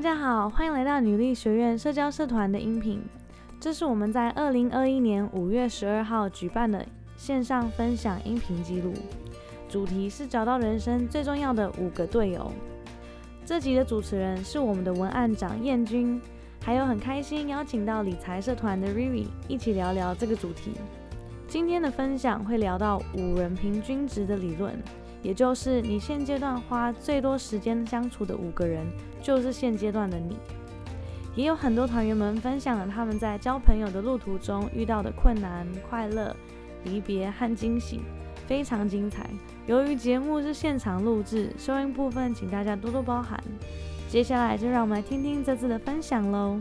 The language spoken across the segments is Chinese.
大家好，欢迎来到女力学院社交社团的音频。这是我们在二零二一年五月十二号举办的线上分享音频记录，主题是找到人生最重要的五个队友。这集的主持人是我们的文案长燕君，还有很开心邀请到理财社团的 Riri 一起聊聊这个主题。今天的分享会聊到五人平均值的理论。也就是你现阶段花最多时间相处的五个人，就是现阶段的你。也有很多团员们分享了他们在交朋友的路途中遇到的困难、快乐、离别和惊喜，非常精彩。由于节目是现场录制，收音部分请大家多多包涵。接下来就让我们来听听这次的分享喽。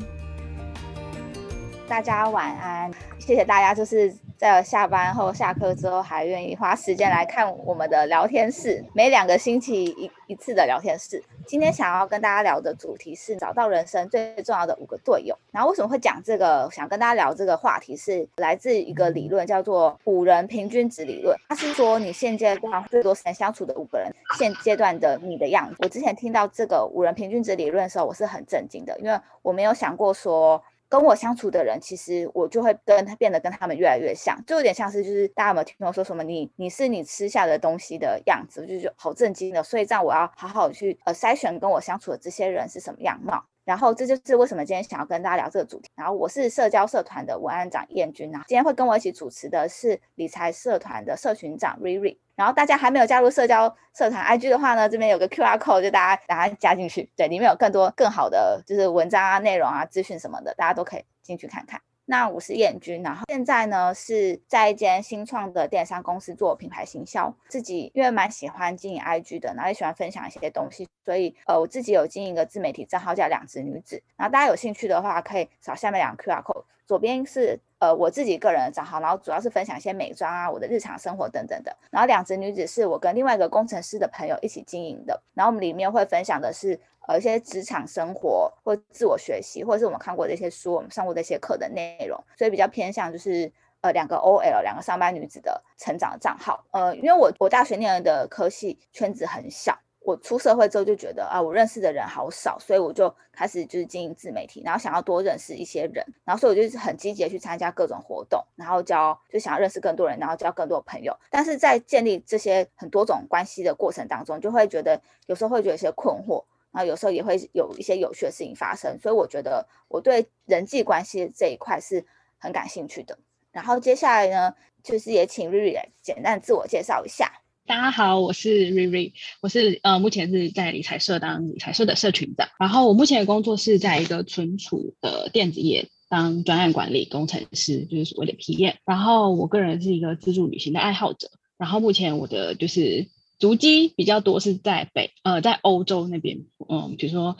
大家晚安，谢谢大家，就是。在下班后、下课之后，还愿意花时间来看我们的聊天室，每两个星期一一次的聊天室。今天想要跟大家聊的主题是找到人生最重要的五个队友。然后为什么会讲这个？想跟大家聊这个话题，是来自一个理论，叫做五人平均值理论。它是说你现阶段最多时间相处的五个人，现阶段的你的样子。我之前听到这个五人平均值理论的时候，我是很震惊的，因为我没有想过说。跟我相处的人，其实我就会跟他变得跟他们越来越像，就有点像是就是大家有没有听我说什么你你是你吃下的东西的样子，我就觉得好震惊的。所以这样我要好好去呃筛选跟我相处的这些人是什么样貌。然后这就是为什么今天想要跟大家聊这个主题。然后我是社交社团的文案长燕君啊，今天会跟我一起主持的是理财社团的社群长瑞瑞。然后大家还没有加入社交社团 IG 的话呢，这边有个 QR code，就大家把它加进去。对，里面有更多更好的就是文章啊、内容啊、资讯什么的，大家都可以进去看看。那我是燕君，然后现在呢是在一间新创的电商公司做品牌行销。自己因为蛮喜欢经营 IG 的，然后也喜欢分享一些东西，所以呃我自己有经营一个自媒体账号叫两只女子。然后大家有兴趣的话，可以扫下面两个 QR code，左边是呃我自己个人的账号，然后主要是分享一些美妆啊、我的日常生活等等的。然后两只女子是我跟另外一个工程师的朋友一起经营的，然后我们里面会分享的是。呃，一些职场生活或自我学习，或者是我们看过的一些书，我们上过这些课的内容，所以比较偏向就是呃两个 OL 两个上班女子的成长账号。呃，因为我我大学念的科系圈子很小，我出社会之后就觉得啊，我认识的人好少，所以我就开始就是经营自媒体，然后想要多认识一些人，然后所以我就很积极的去参加各种活动，然后交就想要认识更多人，然后交更多朋友。但是在建立这些很多种关系的过程当中，就会觉得有时候会觉得一些困惑。然后有时候也会有一些有趣的事情发生，所以我觉得我对人际关系这一块是很感兴趣的。然后接下来呢，就是也请瑞瑞来简单自我介绍一下。大家好，我是瑞瑞，我是呃目前是在理财社当理财社的社群长。然后我目前的工作是在一个存储的电子业当专案管理工程师，就是所谓的 PM。然后我个人是一个自助旅行的爱好者。然后目前我的就是。足迹比较多是在北呃在欧洲那边，嗯，比如说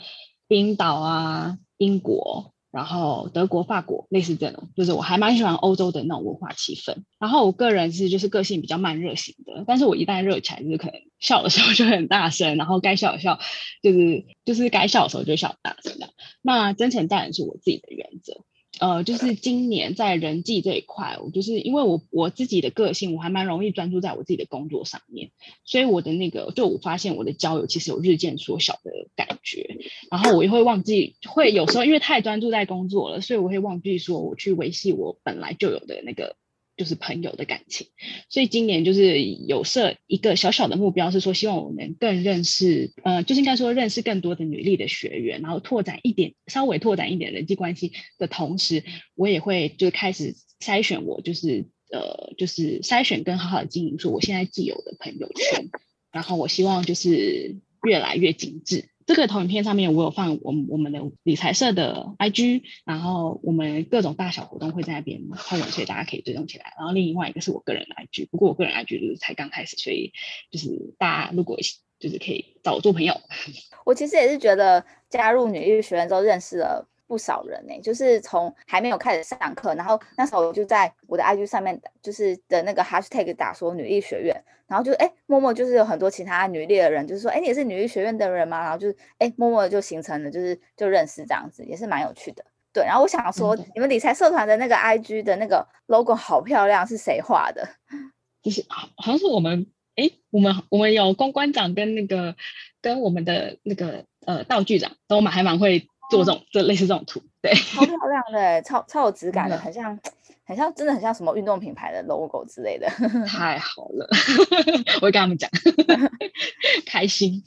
冰岛啊、英国，然后德国、法国，类似这种，就是我还蛮喜欢欧洲的那种文化气氛。然后我个人是就是个性比较慢热型的，但是我一旦热起来，就是可能笑的时候就很大声，然后该笑的笑，就是就是该笑的时候就笑大声的。那真诚待人是我自己的原则。呃，就是今年在人际这一块，我就是因为我我自己的个性，我还蛮容易专注在我自己的工作上面，所以我的那个，就我发现我的交友其实有日渐缩小的感觉，然后我也会忘记，会有时候因为太专注在工作了，所以我会忘记说我去维系我本来就有的那个。就是朋友的感情，所以今年就是有设一个小小的目标，是说希望我们更认识，呃，就是应该说认识更多的女力的学员，然后拓展一点，稍微拓展一点人际关系的同时，我也会就开始筛选我就是呃就是筛选跟好好的经营说我现在既有的朋友圈，然后我希望就是越来越精致。这个投影片上面我有放我们我们的理财社的 IG，然后我们各种大小活动会在那边发文，所以大家可以追踪起来。然后另外一个是我个人的 IG，不过我个人 IG 就是才刚开始，所以就是大家如果就是可以找我做朋友。我其实也是觉得加入女力学院之后认识了。不少人呢，就是从还没有开始上课，然后那时候我就在我的 IG 上面，就是的那个 hashtag 打说女力学院，然后就哎默默就是有很多其他女力的人，就是说哎你也是女力学院的人吗？然后就哎默默就形成了，就是就认识这样子，也是蛮有趣的。对，然后我想说，你们理财社团的那个 IG 的那个 logo 好漂亮，是谁画的？就是好好像是我们哎，我们我们有公关长跟那个跟我们的那个呃道具长都蛮还蛮会做这种这类似这种图，对，超漂亮的，超超有质感的，很像很像真的很像什么运动品牌的 logo 之类的。太好了，我会跟他们讲，开心。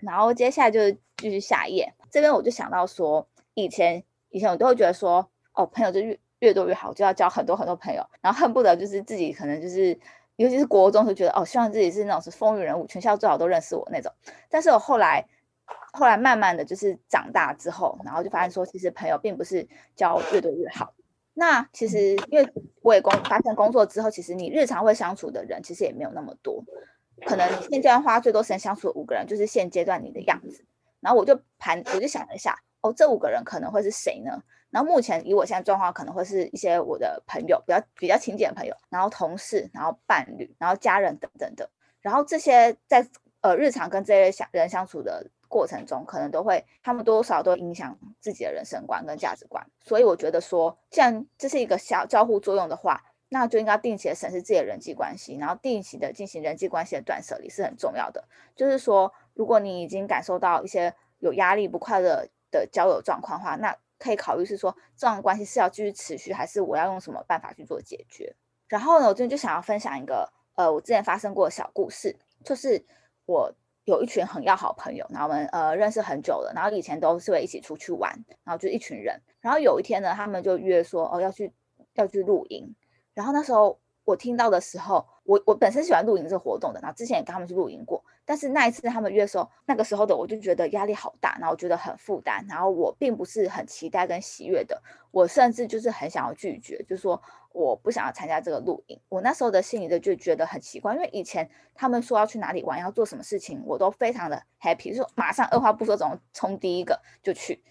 然后接下来就是继续下一页，这边我就想到说，以前以前我都会觉得说，哦，朋友就越越多越好，就要交很多很多朋友，然后恨不得就是自己可能就是，尤其是国中就觉得，哦，希望自己是那种是风云人物，全校最好都认识我那种。但是我后来后来慢慢的就是长大之后，然后就发现说，其实朋友并不是交越多越好。那其实因为我也工发现工作之后，其实你日常会相处的人其实也没有那么多。可能现阶段花最多时间相处的五个人，就是现阶段你的样子。然后我就盘，我就想了一下，哦，这五个人可能会是谁呢？然后目前以我现在状况，可能会是一些我的朋友，比较比较亲近的朋友，然后同事，然后伴侣，然后家人等等的。然后这些在呃日常跟这些相人相处的过程中，可能都会他们多少都影响自己的人生观跟价值观。所以我觉得说，既然这是一个小交互作用的话。那就应该定期的审视自己的人际关系，然后定期的进行人际关系的断舍离是很重要的。就是说，如果你已经感受到一些有压力、不快乐的交友状况的话，那可以考虑是说，这样关系是要继续持续，还是我要用什么办法去做解决？然后呢，我今天就想要分享一个，呃，我之前发生过的小故事，就是我有一群很要好朋友，然后我们呃认识很久了，然后以前都是会一起出去玩，然后就一群人，然后有一天呢，他们就约说，哦，要去要去露营。然后那时候我听到的时候，我我本身喜欢露营这个活动的，然后之前也跟他们去露营过，但是那一次他们约的时候，那个时候的我就觉得压力好大，然后觉得很负担，然后我并不是很期待跟喜悦的，我甚至就是很想要拒绝，就是说我不想要参加这个露营。我那时候的心里的就觉得很奇怪，因为以前他们说要去哪里玩，要做什么事情，我都非常的 happy，就马上二话不说，总冲第一个就去。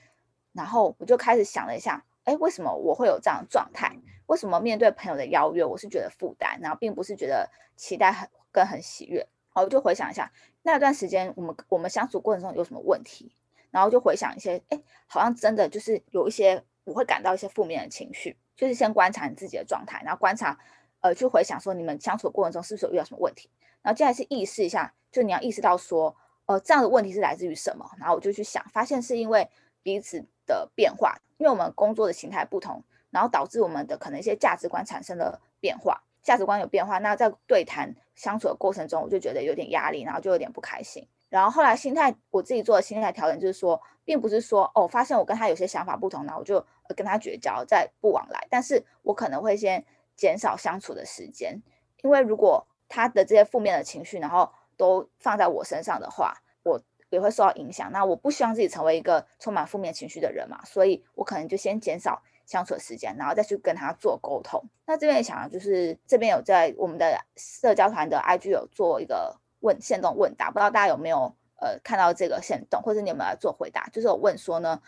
然后我就开始想了一下，哎，为什么我会有这样的状态？为什么面对朋友的邀约，我是觉得负担，然后并不是觉得期待很跟很喜悦。好，我就回想一下那段时间，我们我们相处过程中有什么问题，然后就回想一些，哎，好像真的就是有一些我会感到一些负面的情绪，就是先观察你自己的状态，然后观察，呃，去回想说你们相处过程中是不是有遇到什么问题，然后接下来是意识一下，就你要意识到说，呃，这样的问题是来自于什么，然后我就去想，发现是因为彼此的变化，因为我们工作的形态不同。然后导致我们的可能一些价值观产生了变化，价值观有变化，那在对谈相处的过程中，我就觉得有点压力，然后就有点不开心。然后后来心态，我自己做的心态调整就是说，并不是说哦，发现我跟他有些想法不同，然后我就跟他绝交，再不往来。但是我可能会先减少相处的时间，因为如果他的这些负面的情绪，然后都放在我身上的话，我也会受到影响。那我不希望自己成为一个充满负面情绪的人嘛，所以我可能就先减少。相处的时间，然后再去跟他做沟通。那这边也想要，就是这边有在我们的社交团的 IG 有做一个问线动问答，不知道大家有没有呃看到这个线动，或者你有没有来做回答？就是我问说呢，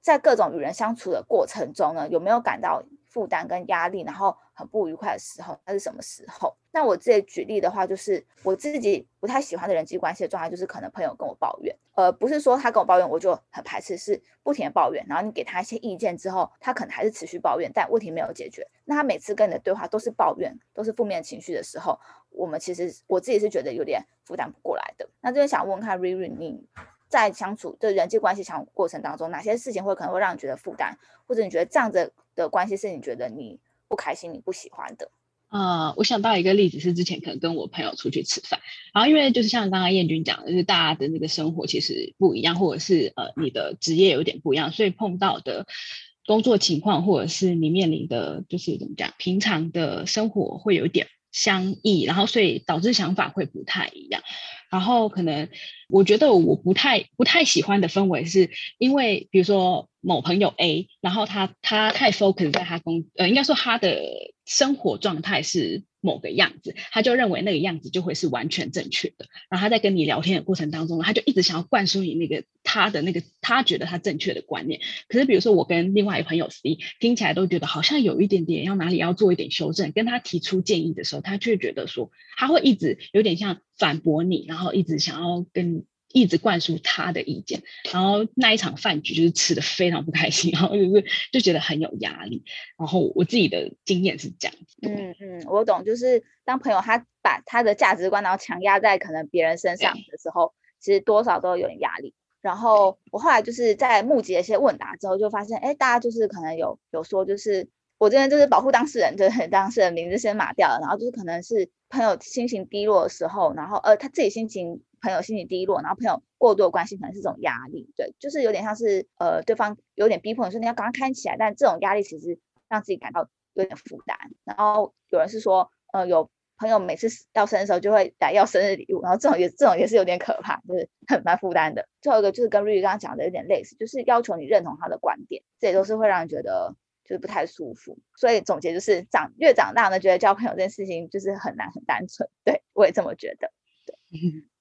在各种与人相处的过程中呢，有没有感到负担跟压力，然后很不愉快的时候，那是什么时候？那我自己举例的话，就是我自己不太喜欢的人际关系的状态，就是可能朋友跟我抱怨，呃，不是说他跟我抱怨我就很排斥，是不停的抱怨，然后你给他一些意见之后，他可能还是持续抱怨，但问题没有解决。那他每次跟你的对话都是抱怨，都是负面情绪的时候，我们其实我自己是觉得有点负担不过来的。那这边想问看 Riri，你在相处的人际关系相处过程当中，哪些事情会可能会让你觉得负担，或者你觉得这样子的关系是你觉得你不开心、你不喜欢的？啊，我想到一个例子是之前可能跟我朋友出去吃饭，然后因为就是像刚刚燕君讲的，就是大家的那个生活其实不一样，或者是呃你的职业有点不一样，所以碰到的工作情况或者是你面临的就是怎么讲，平常的生活会有点相异，然后所以导致想法会不太一样。然后可能我觉得我不太不太喜欢的氛围是因为比如说某朋友 A，然后他他太 focus 在他工呃应该说他的。生活状态是某个样子，他就认为那个样子就会是完全正确的。然后他在跟你聊天的过程当中呢，他就一直想要灌输你那个他的那个他觉得他正确的观念。可是比如说我跟另外一个朋友 C 听起来都觉得好像有一点点要哪里要做一点修正，跟他提出建议的时候，他却觉得说他会一直有点像反驳你，然后一直想要跟。一直灌输他的意见，然后那一场饭局就是吃的非常不开心，然后就是就觉得很有压力。然后我自己的经验是这样子。嗯嗯，我懂，就是当朋友他把他的价值观然后强压在可能别人身上的时候，其实多少都有点压力。然后我后来就是在募集一些问答之后，就发现，哎，大家就是可能有有说，就是我这边就是保护当事人，就是当事人名字先码掉了，然后就是可能是朋友心情低落的时候，然后呃他自己心情朋友心情低落，然后朋友过度的关心可能是这种压力，对，就是有点像是呃对方有点逼迫你说你要赶快看起来，但这种压力其实让自己感到有点负担。然后有人是说，呃有。朋友每次要生日的时候就会来要生日礼物，然后这种也这种也是有点可怕，就是很蛮负担的。最后一个就是跟瑞瑞刚刚讲的有点类似，就是要求你认同他的观点，这也都是会让人觉得就是不太舒服。所以总结就是长越长大呢，觉得交朋友这件事情就是很难很单纯。对我也这么觉得。对，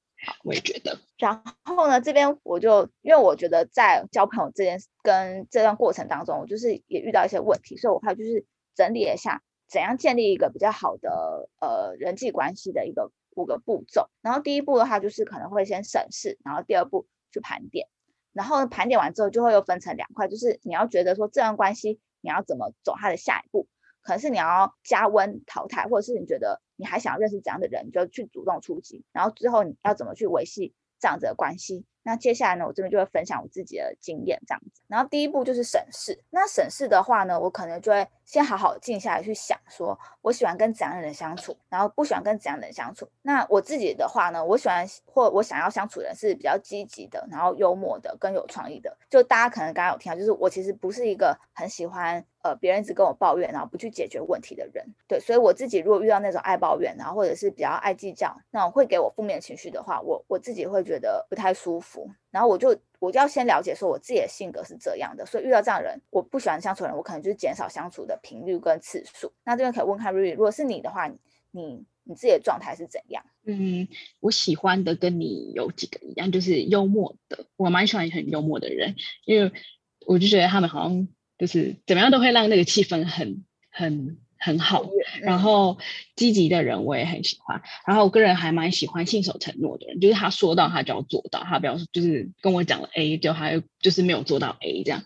我也觉得。然后呢，这边我就因为我觉得在交朋友这件跟这段过程当中，我就是也遇到一些问题，所以我还就是整理一下。怎样建立一个比较好的呃人际关系的一个五个步骤？然后第一步的话就是可能会先审视，然后第二步去盘点，然后盘点完之后就会又分成两块，就是你要觉得说这段关系你要怎么走它的下一步，可能是你要加温淘汰，或者是你觉得你还想要认识怎样的人，你就去主动出击，然后之后你要怎么去维系这样子的关系。那接下来呢，我这边就会分享我自己的经验这样子。然后第一步就是审视。那审视的话呢，我可能就会先好好静下来去想，说我喜欢跟怎样的人相处，然后不喜欢跟怎样的人相处。那我自己的话呢，我喜欢或我想要相处的人是比较积极的，然后幽默的，更有创意的。就大家可能刚刚有听到，就是我其实不是一个很喜欢呃别人一直跟我抱怨，然后不去解决问题的人。对，所以我自己如果遇到那种爱抱怨，然后或者是比较爱计较，那种会给我负面情绪的话，我我自己会觉得不太舒服。然后我就我就要先了解说我自己的性格是这样的，所以遇到这样的人，我不喜欢相处的人，我可能就是减少相处的频率跟次数。那这边可以问看瑞瑞，如果是你的话，你你自己的状态是怎样？嗯，我喜欢的跟你有几个一样，就是幽默的，我蛮喜欢很幽默的人，因为我就觉得他们好像就是怎么样都会让那个气氛很很。很好，然后积极的人我也很喜欢，然后我个人还蛮喜欢信守承诺的人，就是他说到他就要做到，他不要就是跟我讲了 A，就还就是没有做到 A 这样，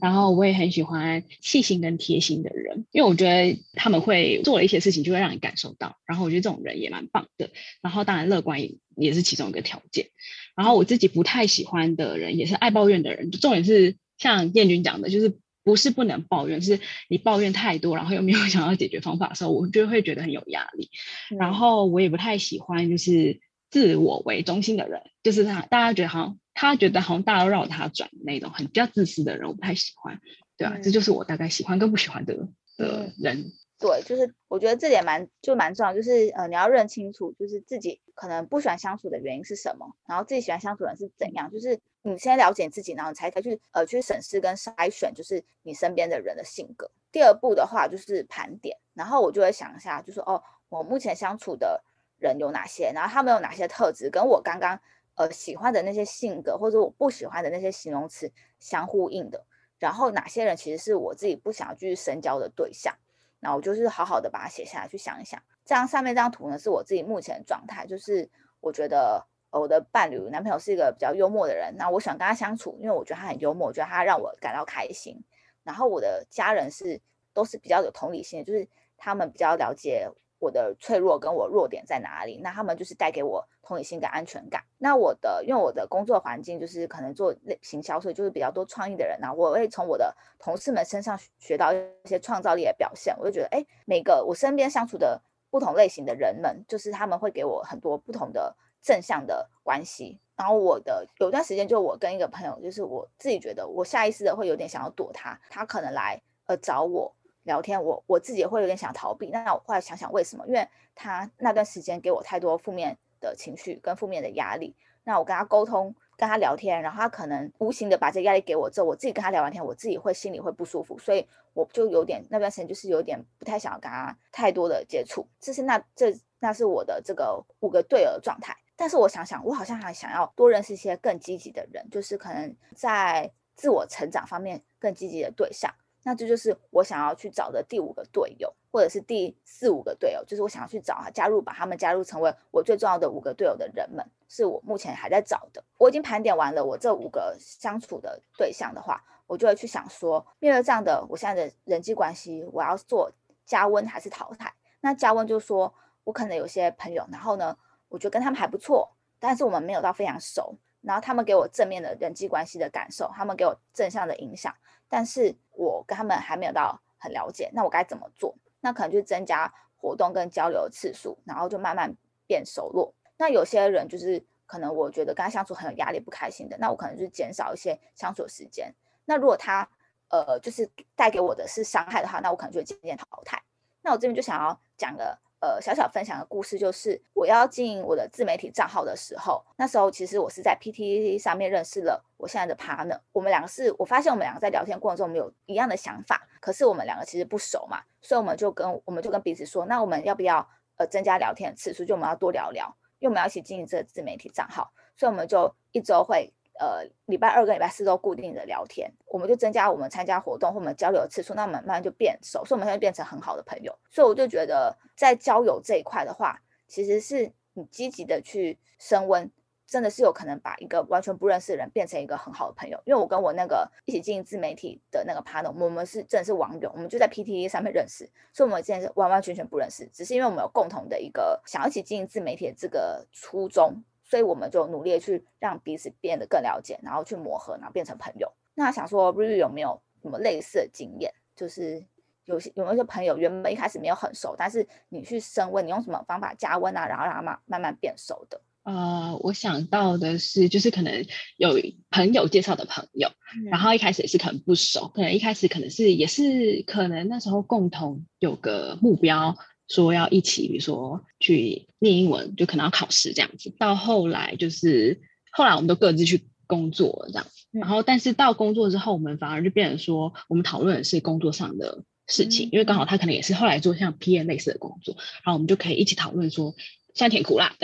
然后我也很喜欢细心跟贴心的人，因为我觉得他们会做了一些事情就会让你感受到，然后我觉得这种人也蛮棒的，然后当然乐观也也是其中一个条件，然后我自己不太喜欢的人也是爱抱怨的人，重点是像燕君讲的，就是。不是不能抱怨，是你抱怨太多，然后又没有想要解决方法的时候，我就会觉得很有压力。然后我也不太喜欢就是自我为中心的人，就是他大家觉得好像他觉得好像大家都绕他转的那种很比较自私的人，我不太喜欢。对啊，这就是我大概喜欢跟不喜欢的的人。对，就是我觉得这点蛮就蛮重要，就是呃你要认清楚，就是自己可能不喜欢相处的原因是什么，然后自己喜欢相处的人是怎样，就是你先了解自己，然后才才去呃去审视跟筛选，就是你身边的人的性格。第二步的话就是盘点，然后我就会想一下，就是哦我目前相处的人有哪些，然后他们有哪些特质跟我刚刚呃喜欢的那些性格或者我不喜欢的那些形容词相呼应的，然后哪些人其实是我自己不想要继续深交的对象。那我就是好好的把它写下来，去想一想。这样上面这张图呢，是我自己目前的状态，就是我觉得我的伴侣男朋友是一个比较幽默的人，那我想跟他相处，因为我觉得他很幽默，我觉得他让我感到开心。然后我的家人是都是比较有同理心，就是他们比较了解。我的脆弱跟我弱点在哪里？那他们就是带给我同理心跟安全感。那我的，因为我的工作环境就是可能做类行销，所以就是比较多创意的人。那我会从我的同事们身上学到一些创造力的表现。我就觉得，哎，每个我身边相处的不同类型的人们，就是他们会给我很多不同的正向的关系。然后我的有段时间，就我跟一个朋友，就是我自己觉得我下意识的会有点想要躲他，他可能来呃找我。聊天，我我自己也会有点想逃避。那我后来想想，为什么？因为他那段时间给我太多负面的情绪跟负面的压力。那我跟他沟通，跟他聊天，然后他可能无形的把这压力给我之后，我自己跟他聊完天，我自己会心里会不舒服，所以我就有点那段时间就是有点不太想要跟他太多的接触。这是那这那是我的这个五个对儿状态。但是我想想，我好像还想要多认识一些更积极的人，就是可能在自我成长方面更积极的对象。那这就是我想要去找的第五个队友，或者是第四五个队友，就是我想要去找他加入，把他们加入成为我最重要的五个队友的人们，是我目前还在找的。我已经盘点完了我这五个相处的对象的话，我就会去想说，面对这样的我现在的人际关系，我要做加温还是淘汰？那加温就是说我可能有些朋友，然后呢，我觉得跟他们还不错，但是我们没有到非常熟。然后他们给我正面的人际关系的感受，他们给我正向的影响，但是我跟他们还没有到很了解，那我该怎么做？那可能就增加活动跟交流的次数，然后就慢慢变熟络。那有些人就是可能我觉得跟他相处很有压力、不开心的，那我可能就减少一些相处时间。那如果他呃就是带给我的是伤害的话，那我可能就渐渐淘汰。那我这边就想要讲个。呃，小小分享的故事就是，我要经营我的自媒体账号的时候，那时候其实我是在 PTT 上面认识了我现在的 partner。我们两个是，我发现我们两个在聊天过程中，我们有一样的想法，可是我们两个其实不熟嘛，所以我们就跟我们就跟彼此说，那我们要不要呃增加聊天的次数？就我们要多聊聊，因为我们要一起经营这个自媒体账号，所以我们就一周会。呃，礼拜二跟礼拜四都固定的聊天，我们就增加我们参加活动或我们交流的次数，那我们慢慢就变熟，所以我们现在变成很好的朋友。所以我就觉得，在交友这一块的话，其实是你积极的去升温，真的是有可能把一个完全不认识的人变成一个很好的朋友。因为我跟我那个一起经营自媒体的那个 partner，我们是真的是网友，我们就在 PTT 上面认识，所以我们现在是完完全全不认识，只是因为我们有共同的一个想要一起经营自媒体的这个初衷。所以我们就努力去让彼此变得更了解，然后去磨合，然后变成朋友。那想说 r i 有没有什么类似的经验？就是有些有没有些朋友原本一开始没有很熟，但是你去升温，你用什么方法加温啊，然后让他慢慢慢变熟的？呃，我想到的是，就是可能有朋友介绍的朋友，然后一开始也是可能不熟，可能一开始可能是也是可能那时候共同有个目标。说要一起，比如说去念英文，就可能要考试这样子。到后来就是后来我们都各自去工作这样。然后但是到工作之后，我们反而就变成说，我们讨论的是工作上的事情，因为刚好他可能也是后来做像 PM 类似的工作，然后我们就可以一起讨论说酸甜苦辣。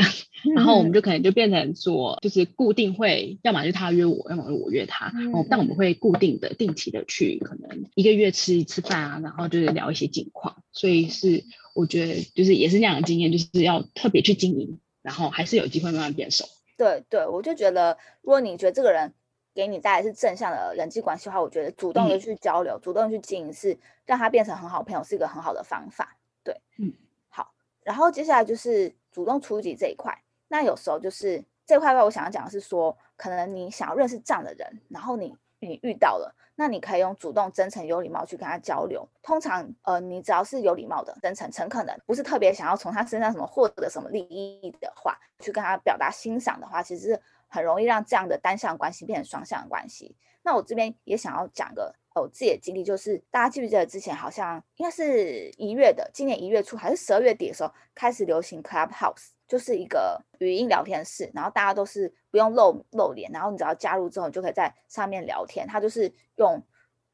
然后我们就可能就变成说，就是固定会，要么就他约我，要么我约他。哦，但我们会固定的、定期的去，可能一个月吃一次饭啊，然后就是聊一些近况。所以是。我觉得就是也是这样的经验，就是要特别去经营，然后还是有机会慢慢变熟。对对，我就觉得，如果你觉得这个人给你带来是正向的人际关系的话，我觉得主动的去交流，主动去经营，是让他变成很好朋友，是一个很好的方法。对，嗯，好。然后接下来就是主动出击这一块。那有时候就是这块，我想要讲的是说，可能你想要认识这样的人，然后你你遇到了。那你可以用主动、真诚、有礼貌去跟他交流。通常，呃，你只要是有礼貌的、真诚、诚恳的，不是特别想要从他身上什么获得什么利益的话，去跟他表达欣赏的话，其实很容易让这样的单向关系变成双向关系。那我这边也想要讲个有自己的经历，就是大家记不记得之前好像应该是一月的，今年一月初还是十二月底的时候开始流行 Clubhouse。就是一个语音聊天室，然后大家都是不用露露脸，然后你只要加入之后，你就可以在上面聊天。它就是用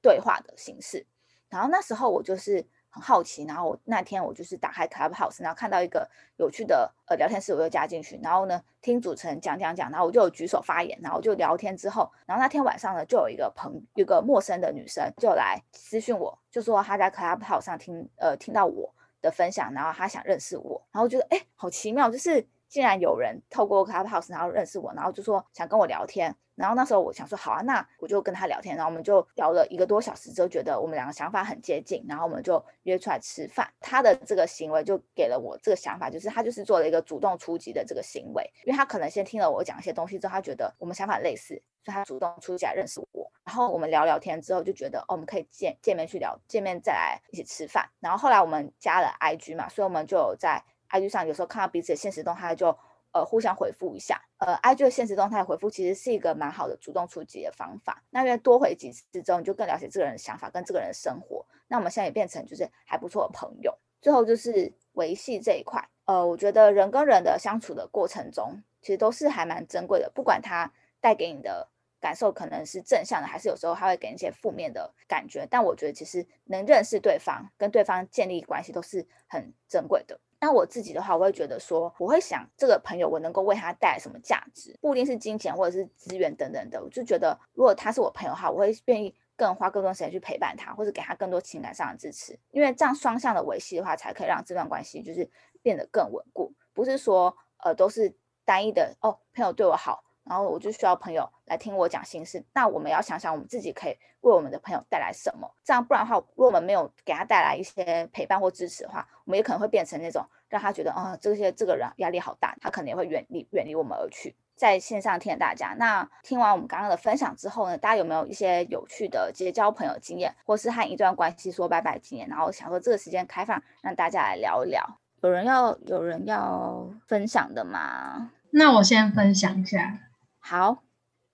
对话的形式。然后那时候我就是很好奇，然后我那天我就是打开 Clubhouse，然后看到一个有趣的呃聊天室，我就加进去。然后呢，听主持人讲讲讲，然后我就举手发言，然后就聊天之后，然后那天晚上呢，就有一个朋，一个陌生的女生就来私讯我，就说她在 Clubhouse 上听呃听到我。的分享，然后她想认识我，然后觉得哎，好奇妙，就是竟然有人透过 Clubhouse 然后认识我，然后就说想跟我聊天，然后那时候我想说好啊，那我就跟他聊天，然后我们就聊了一个多小时之后，觉得我们两个想法很接近，然后我们就约出来吃饭。他的这个行为就给了我这个想法，就是他就是做了一个主动出击的这个行为，因为他可能先听了我讲一些东西之后，他觉得我们想法类似，所以他主动出击来认识我。然后我们聊聊天之后，就觉得哦，我们可以见见面去聊，见面再来一起吃饭。然后后来我们加了 IG 嘛，所以我们就在 IG 上有时候看到彼此的现实动态，就呃互相回复一下。呃，IG 的现实动态回复其实是一个蛮好的主动出击的方法。那因为多回几次之后，你就更了解这个人的想法跟这个人的生活。那我们现在也变成就是还不错的朋友。最后就是维系这一块，呃，我觉得人跟人的相处的过程中，其实都是还蛮珍贵的，不管他带给你的。感受可能是正向的，还是有时候他会给你一些负面的感觉。但我觉得其实能认识对方，跟对方建立关系都是很珍贵的。那我自己的话，我会觉得说，我会想这个朋友我能够为他带来什么价值，不一定是金钱或者是资源等等的。我就觉得，如果他是我朋友的话，我会愿意。更花更多时间去陪伴他，或者给他更多情感上的支持。因为这样双向的维系的话，才可以让这段关系就是变得更稳固。不是说呃都是单一的哦，朋友对我好。然后我就需要朋友来听我讲心事，那我们要想想我们自己可以为我们的朋友带来什么，这样不然的话，如果我们没有给他带来一些陪伴或支持的话，我们也可能会变成那种让他觉得啊，这些这个人压力好大，他可能也会远离远离我们而去。在线上听大家，那听完我们刚刚的分享之后呢，大家有没有一些有趣的结交朋友经验，或是和一段关系说拜拜经验？然后想说这个时间开放，让大家来聊一聊。有人要有人要分享的吗？那我先分享一下。好，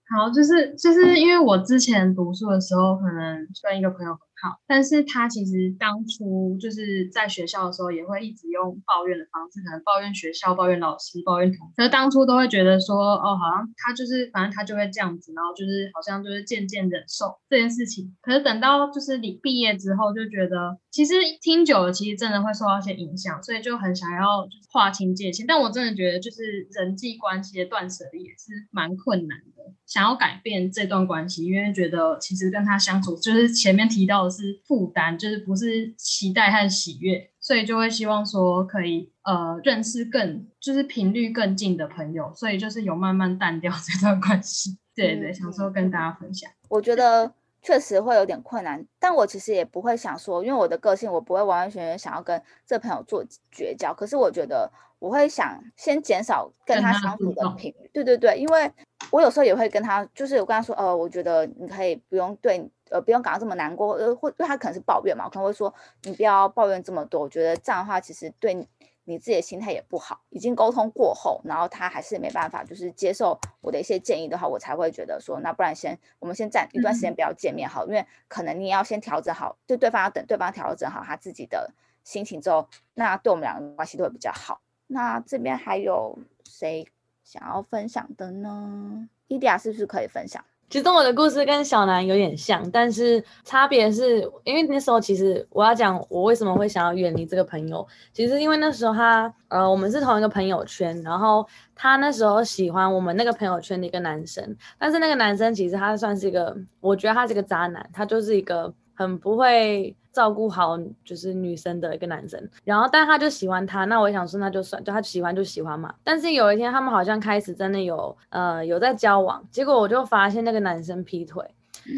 好，就是就是因为我之前读书的时候，可能跟一个朋友。好，但是他其实当初就是在学校的时候，也会一直用抱怨的方式，可能抱怨学校、抱怨老师、抱怨同学。当初都会觉得说，哦，好像他就是，反正他就会这样子，然后就是好像就是渐渐忍受这件事情。可是等到就是你毕业之后，就觉得其实听久了，其实真的会受到一些影响，所以就很想要就是划清界限。但我真的觉得，就是人际关系的断舍离也是蛮困难的。想要改变这段关系，因为觉得其实跟他相处，就是前面提到的是负担，就是不是期待和喜悦，所以就会希望说可以呃认识更就是频率更近的朋友，所以就是有慢慢淡掉这段关系。对对，想说跟大家分享。我觉得确实会有点困难，但我其实也不会想说，因为我的个性，我不会完完全全想要跟这朋友做绝交。可是我觉得我会想先减少跟他相处的频率。对对对，因为。我有时候也会跟他，就是我跟他说，呃，我觉得你可以不用对，呃，不用感到这么难过，呃，或因为他可能是抱怨嘛，我可能会说，你不要抱怨这么多。我觉得这样的话，其实对你自己的心态也不好。已经沟通过后，然后他还是没办法，就是接受我的一些建议的话，我才会觉得说，那不然先我们先暂一段时间不要见面好，因为可能你也要先调整好，就对方要等对方调整好他自己的心情之后，那对我们两个关系都会比较好。那这边还有谁？想要分享的呢？伊迪亚是不是可以分享？其实我的故事跟小南有点像，但是差别是因为那时候其实我要讲我为什么会想要远离这个朋友。其实因为那时候他呃，我们是同一个朋友圈，然后他那时候喜欢我们那个朋友圈的一个男生，但是那个男生其实他算是一个，我觉得他是个渣男，他就是一个很不会。照顾好就是女生的一个男生，然后但他就喜欢她，那我想说那就算，就他喜欢就喜欢嘛。但是有一天他们好像开始真的有呃有在交往，结果我就发现那个男生劈腿，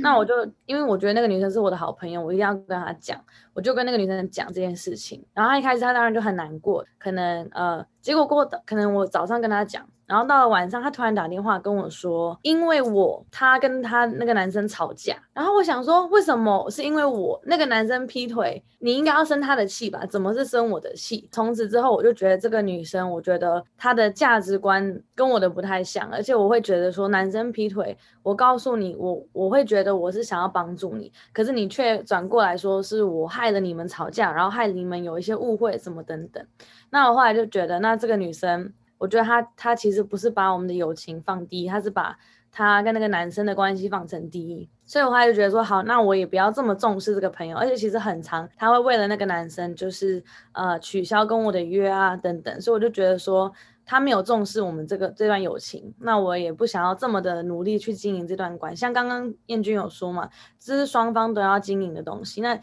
那我就因为我觉得那个女生是我的好朋友，我一定要跟他讲，我就跟那个女生讲这件事情。然后他一开始他当然就很难过，可能呃结果过的可能我早上跟他讲。然后到了晚上，他突然打电话跟我说，因为我他跟他那个男生吵架。然后我想说，为什么是因为我那个男生劈腿？你应该要生他的气吧？怎么是生我的气？从此之后，我就觉得这个女生，我觉得她的价值观跟我的不太像，而且我会觉得说，男生劈腿，我告诉你，我我会觉得我是想要帮助你，可是你却转过来说是我害了你们吵架，然后害你们有一些误会什么等等。那我后来就觉得，那这个女生。我觉得他他其实不是把我们的友情放低，他是把他跟那个男生的关系放成第一，所以我后来就觉得说好，那我也不要这么重视这个朋友，而且其实很长，他会为了那个男生就是呃取消跟我的约啊等等，所以我就觉得说他没有重视我们这个这段友情，那我也不想要这么的努力去经营这段关系，像刚刚燕君有说嘛，这是双方都要经营的东西，那。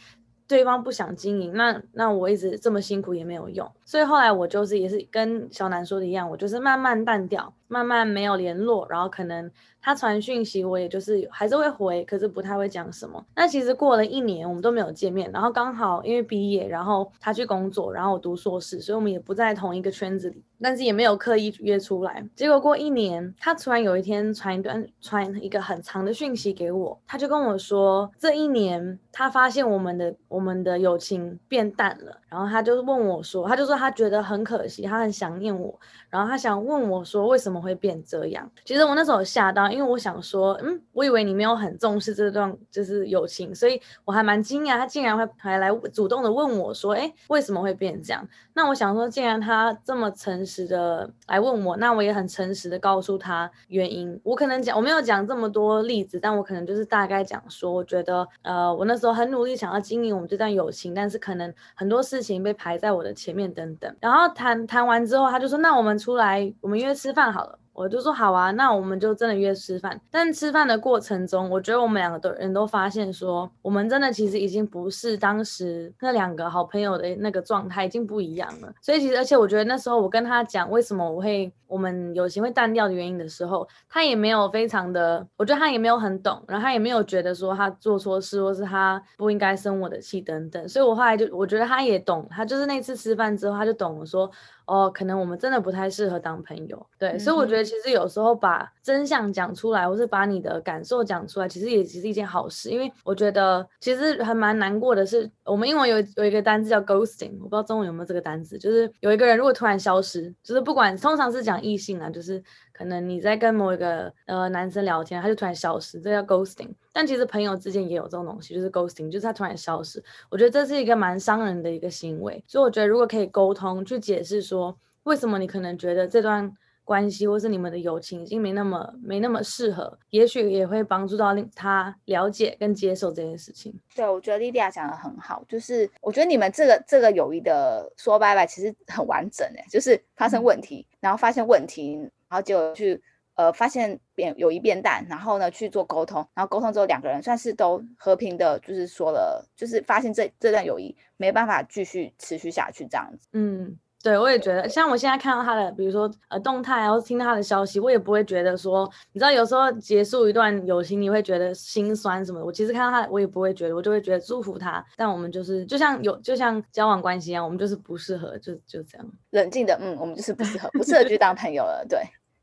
对方不想经营，那那我一直这么辛苦也没有用，所以后来我就是也是跟小南说的一样，我就是慢慢淡掉，慢慢没有联络，然后可能。他传讯息，我也就是还是会回，可是不太会讲什么。那其实过了一年，我们都没有见面。然后刚好因为毕业，然后他去工作，然后我读硕士，所以我们也不在同一个圈子里，但是也没有刻意约出来。结果过一年，他突然有一天传一段传一个很长的讯息给我，他就跟我说，这一年他发现我们的我们的友情变淡了。然后他就问我说，他就说他觉得很可惜，他很想念我。然后他想问我说，为什么会变这样？其实我那时候吓到。因为我想说，嗯，我以为你没有很重视这段就是友情，所以我还蛮惊讶，他竟然会还来主动的问我说，哎，为什么会变这样？那我想说，既然他这么诚实的来问我，那我也很诚实的告诉他原因。我可能讲我没有讲这么多例子，但我可能就是大概讲说，我觉得，呃，我那时候很努力想要经营我们这段友情，但是可能很多事情被排在我的前面等等。然后谈谈完之后，他就说，那我们出来，我们约吃饭好。follow. 我就说好啊，那我们就真的约吃饭。但吃饭的过程中，我觉得我们两个都人都发现说，我们真的其实已经不是当时那两个好朋友的那个状态，已经不一样了。所以其实，而且我觉得那时候我跟他讲为什么我会我们友情会淡掉的原因的时候，他也没有非常的，我觉得他也没有很懂，然后他也没有觉得说他做错事或是他不应该生我的气等等。所以我后来就我觉得他也懂，他就是那次吃饭之后他就懂了说。哦，可能我们真的不太适合当朋友，对，所以我觉得其实有时候把真相讲出来，或是把你的感受讲出来，其实也其实一件好事，因为我觉得其实还蛮难过的是，我们英文有有一个单字叫 ghosting，我不知道中文有没有这个单字，就是有一个人如果突然消失，就是不管通常是讲异性啊，就是。可能你在跟某一个呃男生聊天，他就突然消失，这叫 ghosting。但其实朋友之间也有这种东西，就是 ghosting，就是他突然消失。我觉得这是一个蛮伤人的一个行为，所以我觉得如果可以沟通去解释说，为什么你可能觉得这段关系或是你们的友情已经没那么没那么适合，也许也会帮助到他了解跟接受这件事情。对，我觉得莉莉亚讲的很好，就是我觉得你们这个这个友谊的说拜拜其实很完整诶，就是发生问题，然后发现问题。然后就去呃发现变友谊变淡，然后呢去做沟通，然后沟通之后两个人算是都和平的，就是说了，就是发现这这段友谊没办法继续持续下去这样子。嗯，对，我也觉得，像我现在看到他的，比如说呃动态，然后听到他的消息，我也不会觉得说，你知道有时候结束一段友情，你会觉得心酸什么的。我其实看到他，我也不会觉得，我就会觉得祝福他。但我们就是就像有就像交往关系一样，我们就是不适合，就就这样冷静的，嗯，我们就是不适合，不适合去当朋友了，对。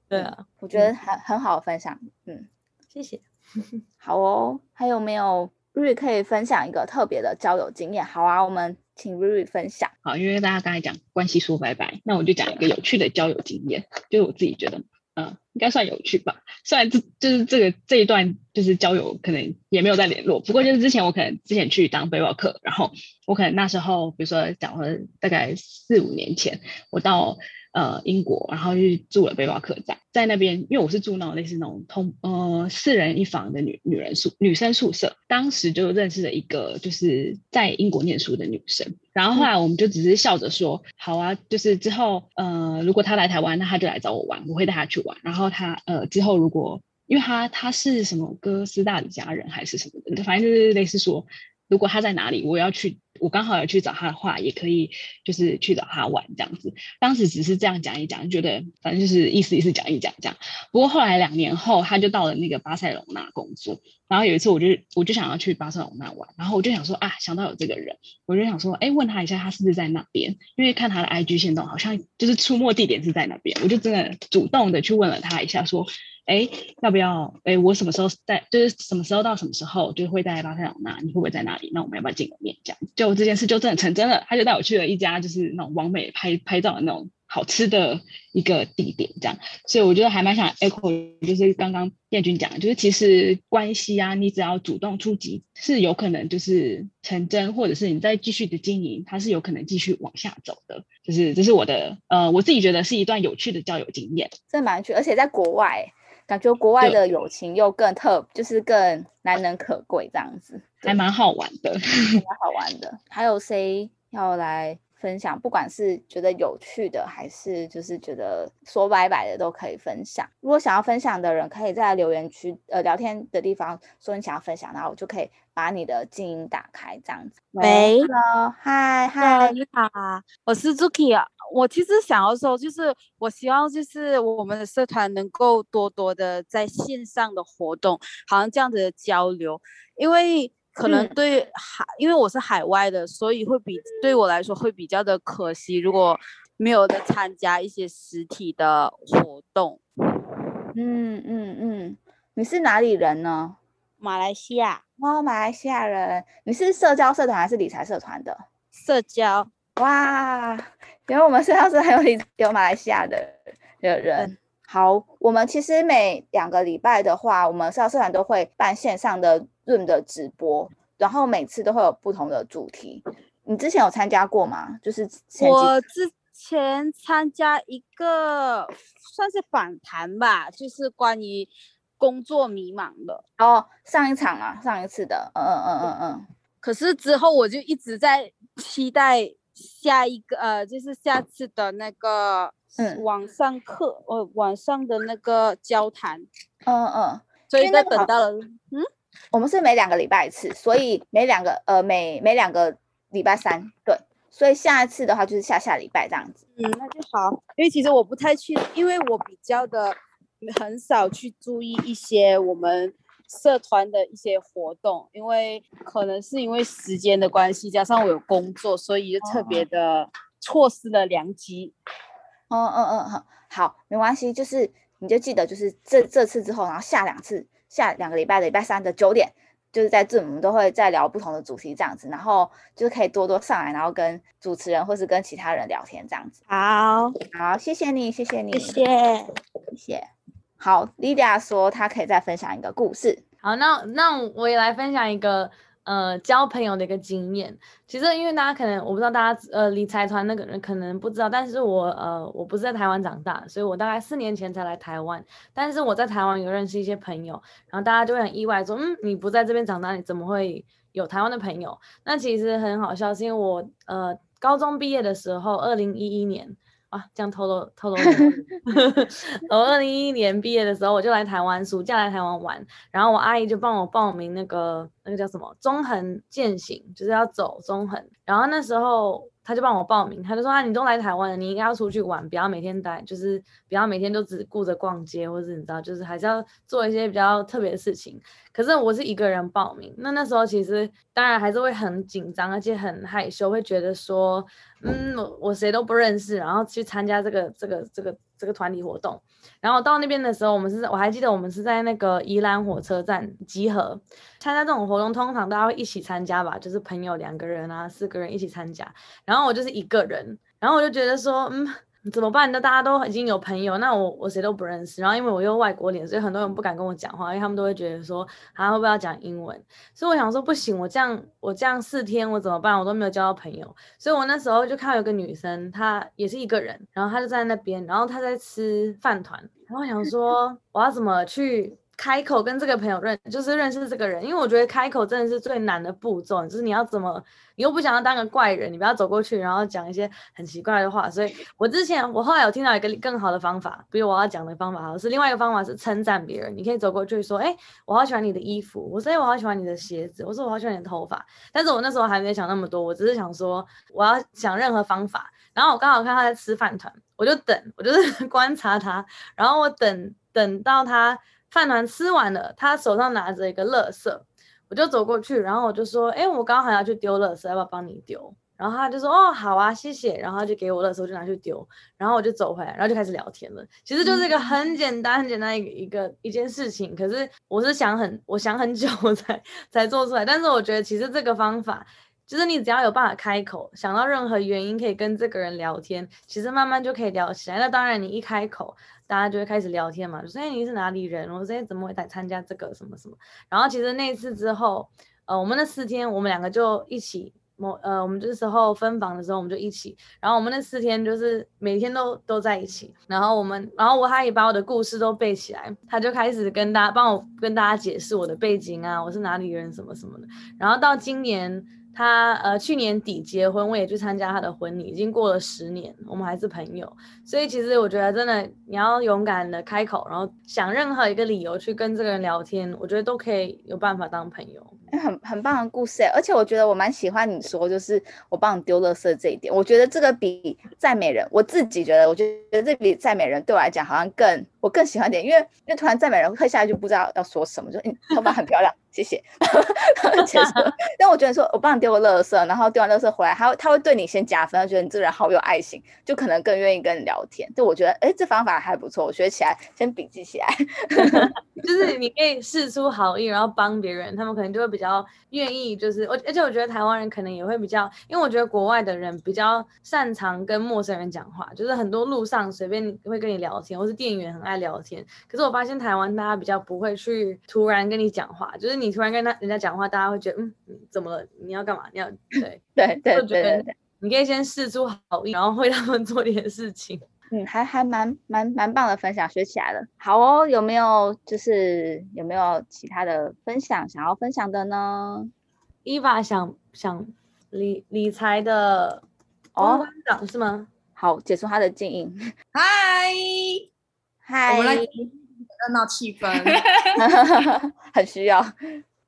对啊，我觉得很很好分享，嗯，谢谢。好哦，还有没有瑞瑞可以分享一个特别的交友经验？好啊，我们请瑞瑞分享。好，因为大家刚才讲关系说拜拜，那我就讲一个有趣的交友经验，就是我自己觉得，嗯，应该算有趣吧。虽然这就是这个这一段就是交友可能也没有再联络，不过就是之前我可能之前去当背包客，然后我可能那时候比如说讲了大概四五年前，我到。呃，英国，然后去住了背包客栈，在那边，因为我是住那种类似那种通呃四人一房的女女人宿女生宿舍，当时就认识了一个就是在英国念书的女生，然后后来我们就只是笑着说，好啊，就是之后呃如果她来台湾，那她就来找我玩，我会带她去玩，然后她呃之后如果因为她她是什么哥斯大黎加人还是什么的，反正就是类似说。如果他在哪里，我要去，我刚好要去找他的话，也可以，就是去找他玩这样子。当时只是这样讲一讲，觉得反正就是意思意思讲一讲这样。不过后来两年后，他就到了那个巴塞隆纳工作。然后有一次，我就我就想要去巴塞隆纳玩，然后我就想说啊，想到有这个人，我就想说，哎，问他一下，他是不是在那边？因为看他的 IG 线动，好像就是出没地点是在那边。我就真的主动的去问了他一下，说。哎，要不要？哎，我什么时候在？就是什么时候到什么时候就会在巴塞罗那？你会不会在那里？那我们要不要见个面？这样就这件事就真的成真了。他就带我去了一家就是那种完美拍拍照的那种好吃的一个地点，这样。所以我觉得还蛮想 echo，就是刚刚燕君讲，就是其实关系啊，你只要主动出击，是有可能就是成真，或者是你再继续的经营，它是有可能继续往下走的。就是这是我的呃，我自己觉得是一段有趣的交友经验，真的蛮有趣，而且在国外。感觉国外的友情又更特，就是更难能可贵这样子，还蛮好玩的，蛮 好玩的。还有谁要来分享？不管是觉得有趣的，还是就是觉得说拜拜的，都可以分享。如果想要分享的人，可以在留言区呃聊天的地方说你想要分享，然后我就可以把你的静音打开这样子。喂，Hello，嗨嗨，你好，我是 Zuki 啊。我其实想要说，就是我希望就是我们的社团能够多多的在线上的活动，好像这样子的交流，因为可能对海，因为我是海外的，所以会比对我来说会比较的可惜，如果没有的参加一些实体的活动。嗯嗯嗯，你是哪里人呢？马来西亚。哦，马来西亚人。你是社交社团还是理财社团的？社交。哇。因为我们社交是还有有马来西亚的的人。好，我们其实每两个礼拜的话，我们社交社团都会办线上的 Zoom 的直播，然后每次都会有不同的主题。你之前有参加过吗？就是我之前参加一个算是访谈吧，就是关于工作迷茫的。哦，上一场啊，上一次的，嗯嗯嗯嗯嗯。可是之后我就一直在期待。下一个呃，就是下次的那个嗯网上课，呃，网上的那个交谈，嗯嗯，所以在等到了，嗯我们是每两个礼拜一次，所以每两个呃每每两个礼拜三，对，所以下一次的话就是下下礼拜这样子。嗯，那就好。因为其实我不太去，因为我比较的很少去注意一些我们社团的一些活动，因为可能是因为时间的关系，加上我有工作，所以就特别的错失了良机。嗯嗯嗯，好，好，没关系，就是你就记得，就是这这次之后，然后下两次，下两个礼拜的礼拜三的九点，就是在这我们都会再聊不同的主题这样子，然后就是可以多多上来，然后跟主持人或是跟其他人聊天这样子。好，好，谢谢你，谢谢你，谢谢。谢谢。好，Lydia 说她可以再分享一个故事。好，那那我也来分享一个呃交朋友的一个经验。其实因为大家可能我不知道大家呃理财团那个人可能不知道，但是我呃我不是在台湾长大，所以我大概四年前才来台湾。但是我在台湾有认识一些朋友，然后大家就会很意外说，嗯，你不在这边长大，你怎么会有台湾的朋友？那其实很好笑，是因为我呃高中毕业的时候，二零一一年。啊，这样透露透露。我 二零一一年毕业的时候，我就来台湾，暑假来台湾玩，然后我阿姨就帮我报名那个那个叫什么中横践行，就是要走中横。然后那时候他就帮我报名，他就说啊，你都来台湾了，你应该要出去玩，不要每天待，就是不要每天都只顾着逛街，或者你知道，就是还是要做一些比较特别的事情。可是我是一个人报名，那那时候其实当然还是会很紧张，而且很害羞，会觉得说，嗯，我谁都不认识，然后去参加这个这个这个这个团体活动。然后到那边的时候，我们是我还记得我们是在那个宜兰火车站集合，参加这种活动，通常大家会一起参加吧，就是朋友两个人啊，四个人一起参加。然后我就是一个人，然后我就觉得说，嗯。怎么办？那大家都已经有朋友，那我我谁都不认识。然后因为我又外国脸，所以很多人不敢跟我讲话，因为他们都会觉得说，他会不会要讲英文？所以我想说，不行，我这样我这样四天我怎么办？我都没有交到朋友。所以我那时候就看到有个女生，她也是一个人，然后她就在那边，然后她在吃饭团，然后我想说，我要怎么去？开口跟这个朋友认，就是认识这个人，因为我觉得开口真的是最难的步骤，就是你要怎么，你又不想要当个怪人，你不要走过去，然后讲一些很奇怪的话。所以我之前，我后来有听到一个更好的方法，比如我要讲的方法，好是另外一个方法是称赞别人，你可以走过去说，哎，我好喜欢你的衣服，我说，哎，我好喜欢你的鞋子，我说我好喜欢你的头发。但是我那时候还没想那么多，我只是想说，我要想任何方法。然后我刚好看他在吃饭团，我就等，我就是 观察他，然后我等等到他。饭团吃完了，他手上拿着一个垃圾，我就走过去，然后我就说：“哎，我刚好要去丢垃圾，要不要帮你丢？”然后他就说：“哦，好啊，谢谢。”然后他就给我垃圾，我就拿去丢，然后我就走回来，然后就开始聊天了。其实就是一个很简单、很简单一个一个一件事情，可是我是想很，我想很久 才才做出来。但是我觉得其实这个方法。就是你只要有办法开口，想到任何原因可以跟这个人聊天，其实慢慢就可以聊起来。那当然，你一开口，大家就会开始聊天嘛。所以：“，你是哪里人？我说：“哎，怎么会来参加这个什么什么？”然后其实那次之后，呃，我们那四天，我们两个就一起，某呃，我们这时候分房的时候，我们就一起。然后我们那四天就是每天都都在一起。然后我们，然后我他也把我的故事都背起来，他就开始跟大家帮我跟大家解释我的背景啊，我是哪里人什么什么的。然后到今年。他呃去年底结婚，我也去参加他的婚礼，已经过了十年，我们还是朋友。所以其实我觉得真的你要勇敢的开口，然后想任何一个理由去跟这个人聊天，我觉得都可以有办法当朋友。很很棒的故事，而且我觉得我蛮喜欢你说，就是我帮你丢垃圾这一点。我觉得这个比赞美人，我自己觉得，我觉得这比赞美人对我来讲好像更我更喜欢点，因为因为突然赞美人会下来就不知道要说什么，就嗯头发很漂亮。谢谢，结束。但我觉得说，我帮你丢个垃圾，然后丢完垃圾回来，他会他会对你先加分，他觉得你这个人好有爱心，就可能更愿意跟你聊天。就我觉得，哎，这方法还不错，我学起来，先笔记起来。就是你可以试出好意，然后帮别人，他们可能就会比较愿意。就是我，而且我觉得台湾人可能也会比较，因为我觉得国外的人比较擅长跟陌生人讲话，就是很多路上随便会跟你聊天，或是店员很爱聊天。可是我发现台湾大家比较不会去突然跟你讲话，就是你。你突然跟他人家讲话，大家会觉得嗯，怎么了？你要干嘛？你要对 对对对对，你可以先试出好意，然后为他们做点事情。嗯，还还蛮蛮蛮棒的分享，学起来了。好哦，有没有就是有没有其他的分享想要分享的呢？伊娃想想理理财的公关长是吗？好，解除他的静音。嗨，嗨，我们来热闹气氛，很需要。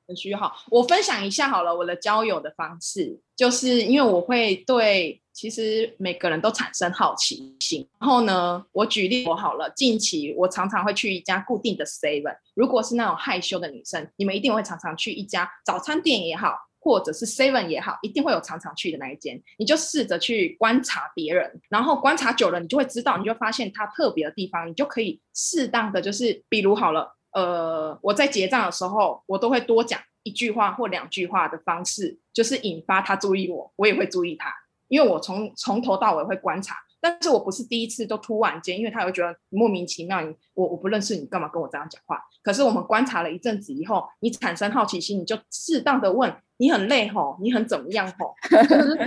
很需要。我分享一下好了，我的交友的方式，就是因为我会对其实每个人都产生好奇心。然后呢，我举例我好了，近期我常常会去一家固定的 Seven，如果是那种害羞的女生，你们一定会常常去一家早餐店也好。或者是 Seven 也好，一定会有常常去的那一间，你就试着去观察别人，然后观察久了，你就会知道，你就发现他特别的地方，你就可以适当的就是，比如好了，呃，我在结账的时候，我都会多讲一句话或两句话的方式，就是引发他注意我，我也会注意他，因为我从从头到尾会观察。但是我不是第一次都突然间，因为他会觉得莫名其妙，你我我不认识你，干嘛跟我这样讲话？可是我们观察了一阵子以后，你产生好奇心，你就适当的问，你很累吼，你很怎么样吼，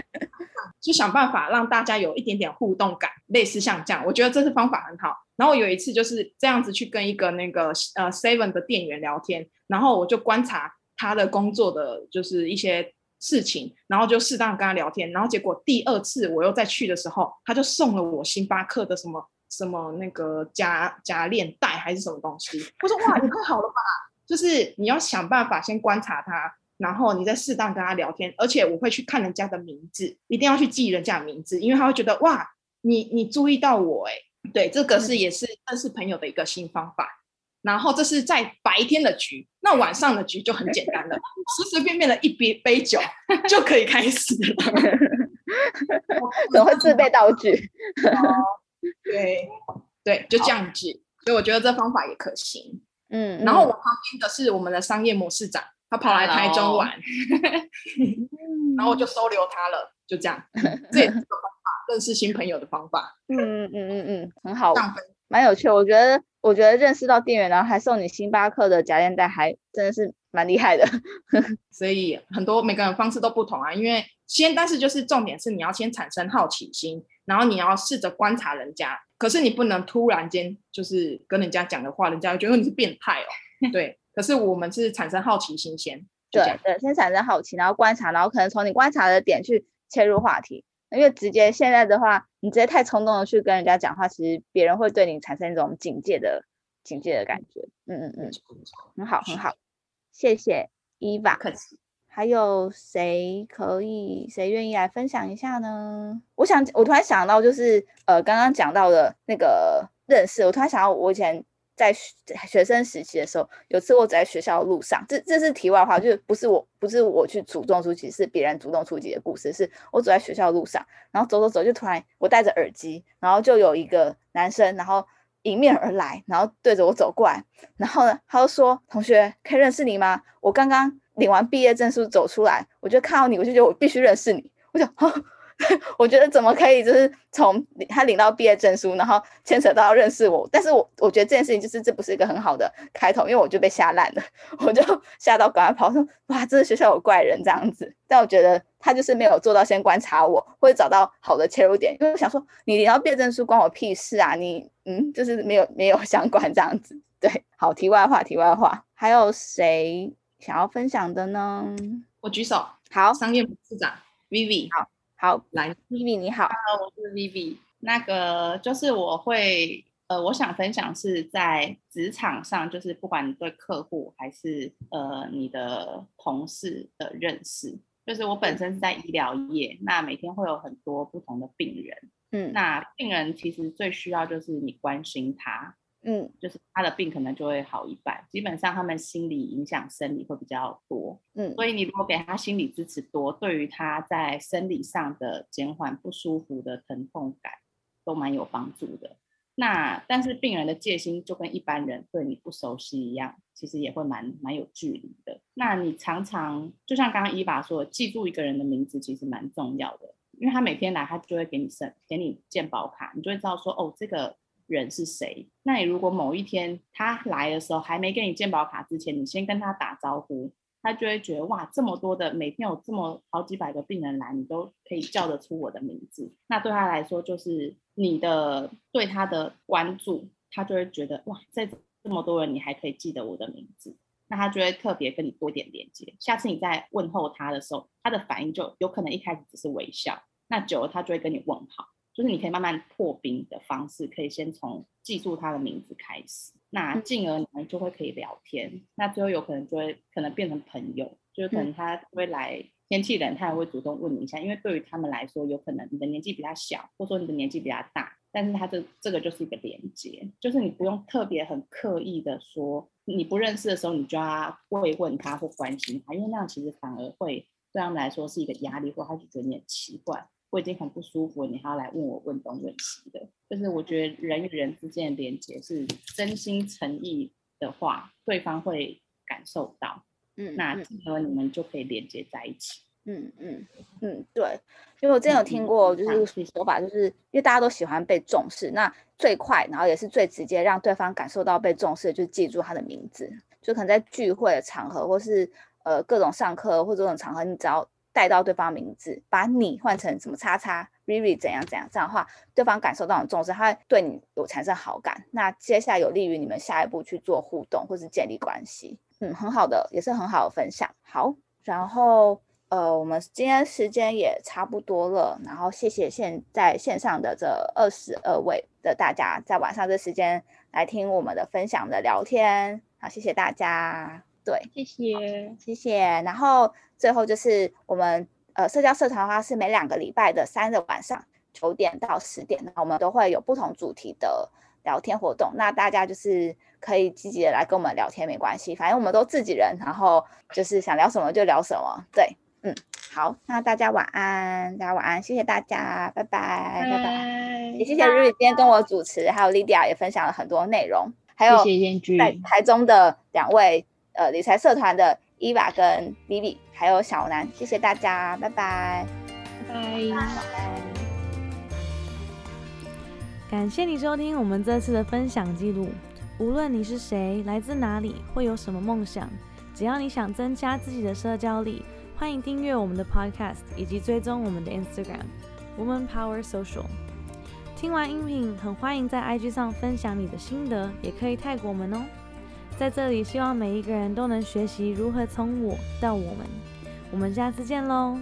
就想办法让大家有一点点互动感，类似像这样，我觉得这是方法很好。然后有一次就是这样子去跟一个那个呃 Seven 的店员聊天，然后我就观察他的工作的就是一些。事情，然后就适当跟他聊天，然后结果第二次我又再去的时候，他就送了我星巴克的什么什么那个夹夹链袋还是什么东西。我说哇，你快好了吧？就是你要想办法先观察他，然后你再适当跟他聊天，而且我会去看人家的名字，一定要去记人家的名字，因为他会觉得哇，你你注意到我哎，对，这个是也是认识朋友的一个新方法。然后这是在白天的局，那晚上的局就很简单了，随随便便的一杯杯酒就可以开始了。怎么会自备道具？对对，就这样子。所以我觉得这方法也可行。嗯，然后我旁边的是我们的商业模式长，他跑来台中玩，然后我就收留他了，就这样。这也是个方法，认识新朋友的方法。嗯嗯嗯嗯，很好，蛮有趣。我觉得。我觉得认识到店员，然后还送你星巴克的夹链袋，还真的是蛮厉害的。所以很多每个人方式都不同啊，因为先，但是就是重点是你要先产生好奇心，然后你要试着观察人家。可是你不能突然间就是跟人家讲的话，人家觉得你是变态哦。对，可是我们是产生好奇心先。对对，先产生好奇，然后观察，然后可能从你观察的点去切入话题。因为直接现在的话，你直接太冲动的去跟人家讲话，其实别人会对你产生一种警戒的警戒的感觉。嗯嗯嗯，很好很好，谢谢伊娃。客气。还有谁可以谁愿意来分享一下呢？我想我突然想到，就是呃刚刚讲到的那个认识，我突然想到我以前。在学生时期的时候，有次我走在学校的路上，这这是题外话，就是不是我不是我去主动出击，是别人主动出击的故事。是我走在学校的路上，然后走走走，就突然我戴着耳机，然后就有一个男生，然后迎面而来，然后对着我走过来，然后呢，他就说：“同学，可以认识你吗？我刚刚领完毕业证书走出来，我就看到你，我就觉得我必须认识你。”我就。我觉得怎么可以，就是从他领到毕业证书，然后牵扯到认识我，但是我我觉得这件事情就是这不是一个很好的开头，因为我就被吓烂了，我就吓到赶快跑，说哇，这个学校有怪人这样子。但我觉得他就是没有做到先观察我，或者找到好的切入点，因为我想说你领到毕业证书关我屁事啊，你嗯，就是没有没有相关这样子。对，好，题外话，题外话，还有谁想要分享的呢？我举手，好，商业部长 Vivi，好。好，来，Vivi 你好，Hello，我是 Vivi。那个就是我会，呃，我想分享是在职场上，就是不管你对客户还是呃你的同事的认识，就是我本身是在医疗业，那每天会有很多不同的病人，嗯，那病人其实最需要就是你关心他。嗯，就是他的病可能就会好一半，基本上他们心理影响生理会比较多，嗯，所以你如果给他心理支持多，对于他在生理上的减缓不舒服的疼痛感都蛮有帮助的。那但是病人的戒心就跟一般人对你不熟悉一样，其实也会蛮蛮有距离的。那你常常就像刚刚伊娃说，记住一个人的名字其实蛮重要的，因为他每天来他就会给你生给你健保卡，你就会知道说哦这个。人是谁？那你如果某一天他来的时候还没给你健保卡之前，你先跟他打招呼，他就会觉得哇，这么多的每天有这么好几百个病人来，你都可以叫得出我的名字，那对他来说就是你的对他的关注，他就会觉得哇，在这么多人你还可以记得我的名字，那他就会特别跟你多点连接。下次你在问候他的时候，他的反应就有可能一开始只是微笑，那久了他就会跟你问好。就是你可以慢慢破冰的方式，可以先从记住他的名字开始，那进而你们就会可以聊天，那最后有可能就会可能变成朋友，就是可能他会来天气冷，他也会主动问你一下，因为对于他们来说，有可能你的年纪比较小，或者说你的年纪比较大，但是他这这个就是一个连接，就是你不用特别很刻意的说你不认识的时候，你就要慰问他或关心他，因为那样其实反而会对他们来说是一个压力，或他就觉得你很奇怪。我已经很不舒服，你还要来问我问东问西的，就是我觉得人与人之间的连接是真心诚意的话，对方会感受到，嗯，那进而你们就可以连接在一起。嗯嗯嗯，对，因为我之前有听过，就是说法，就是因为大家都喜欢被重视，那最快，然后也是最直接让对方感受到被重视，就是记住他的名字，就可能在聚会的场合，或是呃各种上课或者各种场合，你只要。带到对方名字，把你换成什么叉叉 Riri 怎样怎样，这样的话，对方感受到你重视，他会对你有产生好感。那接下来有利于你们下一步去做互动或是建立关系。嗯，很好的，也是很好的分享。好，然后呃，我们今天时间也差不多了，然后谢谢现在线上的这二十二位的大家，在晚上这时间来听我们的分享的聊天。好，谢谢大家。对，谢谢，谢谢。然后最后就是我们呃社交社团的话是每两个礼拜的三日晚上九点到十点，那我们都会有不同主题的聊天活动。那大家就是可以积极的来跟我们聊天，没关系，反正我们都自己人，然后就是想聊什么就聊什么。对，嗯，好，那大家晚安，大家晚安，谢谢大家，拜拜，拜拜。也谢谢 r 瑞今天跟我主持，还有 Lydia 也分享了很多内容，还有在台中的两位。呃，理财社团的伊娃跟 Vivi，还有小南，谢谢大家，拜拜，拜拜，感谢你收听我们这次的分享记录。无论你是谁，来自哪里，会有什么梦想，只要你想增加自己的社交力，欢迎订阅我们的 Podcast，以及追踪我们的 Instagram Woman Power Social。听完音频，很欢迎在 IG 上分享你的心得，也可以泰国我们哦。在这里，希望每一个人都能学习如何从我到我们。我们下次见喽！